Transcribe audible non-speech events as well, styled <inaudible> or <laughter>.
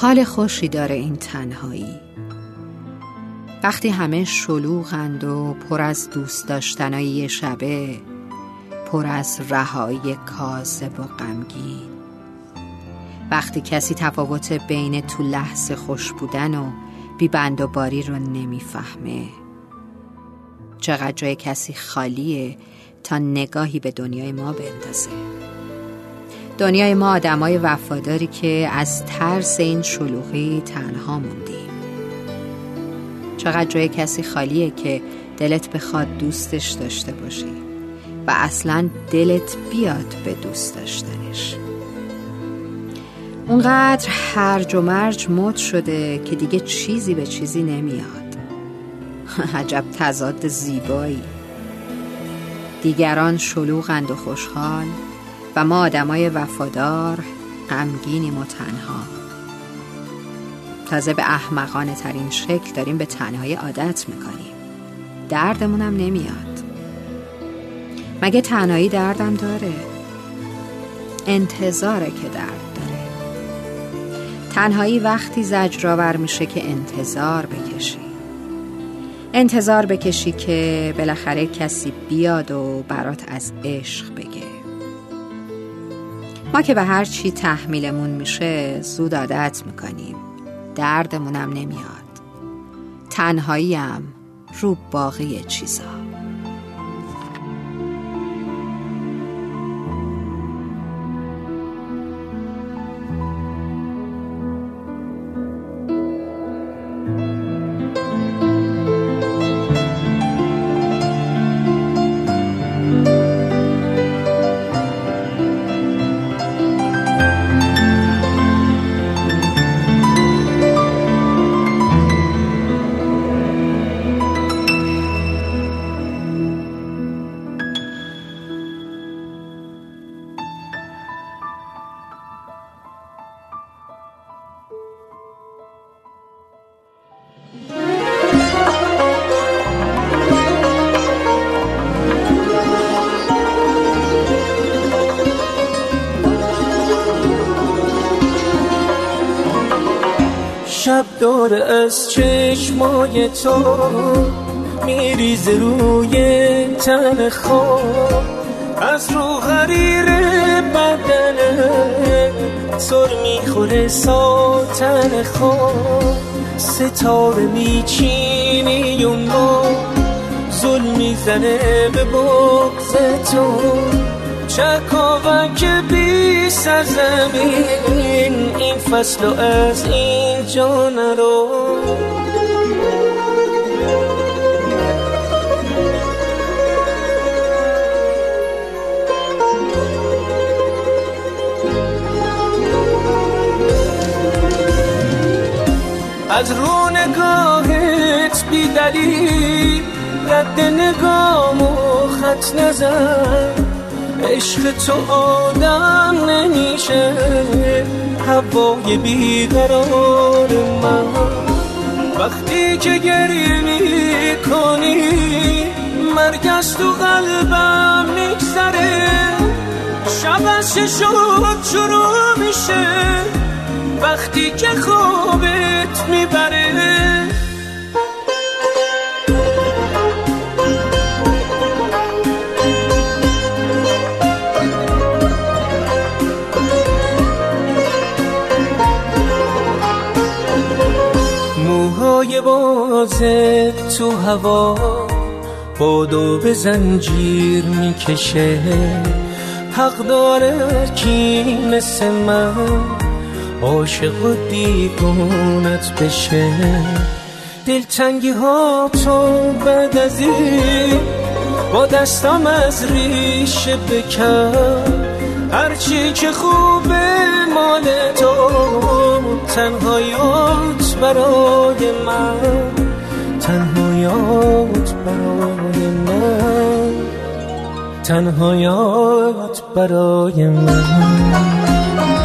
حال خوشی داره این تنهایی. وقتی همه شلوغند و پر از دوست داشتنای شبه پر از رهایی کاذب و غمگین. وقتی کسی تفاوت بین تو لحظه خوش بودن و بی بند و باری رو نمی‌فهمه. چقدر جای کسی خالیه تا نگاهی به دنیای ما بندازه. دنیای ما آدمای وفاداری که از ترس این شلوغی تنها موندیم. چقدر جای کسی خالیه که دلت بخواد دوستش داشته باشی و اصلا دلت بیاد به دوست داشتنش. اونقدر هرج و مرج مد شده که دیگه چیزی به چیزی نمیاد. <laughs> عجب تضاد زیبایی. دیگران شلوغند و خوشحال. و ما آدمای وفادار غمگینیم و تنها. تازه به احمقانه ترین شکل داریم به تنهایی عادت می‌کنیم. دردمونم نمیاد. مگه تنهایی دردم داره؟ انتظاره که درد داره. تنهایی وقتی زجرآور میشه که انتظار بکشی. انتظار بکشی که بالاخره کسی بیاد و برات از عشق بگه. ما که به هر چی تحمیلمون میشه زود عادت می‌کنیم. دردمونم نمیاد. تنهاییم. رو باقی چیزا. داره از چشمای تو میریز روی تن خواب. از رو غریر بدنه سر می‌خوره ساتن خواب. ستاره میچینی و ما ظلم می‌زنه به بغز تو. چکاوک بی سرزمین این فصل از اینجا نرو از رو نگاهت بی دلیل رد نگامو خط نزن عشق تو آدم نمیشه. هوای بیقرار من. وقتی که گریه می‌کنی مرگ از تو قلبم میگذره. شب از شروع میشه. وقتی که خوابت می‌بره بازه تو هوا بادو به زنجیر می‌کشه. حق داره کی مثل من عاشق و دیگونت بشه. دلتنگی ها تو بعد از با دستام از ریشه بکن. هرچی که خوبه مال تو تنهایات برای من. تنهایات برای من. تنهایات برای من.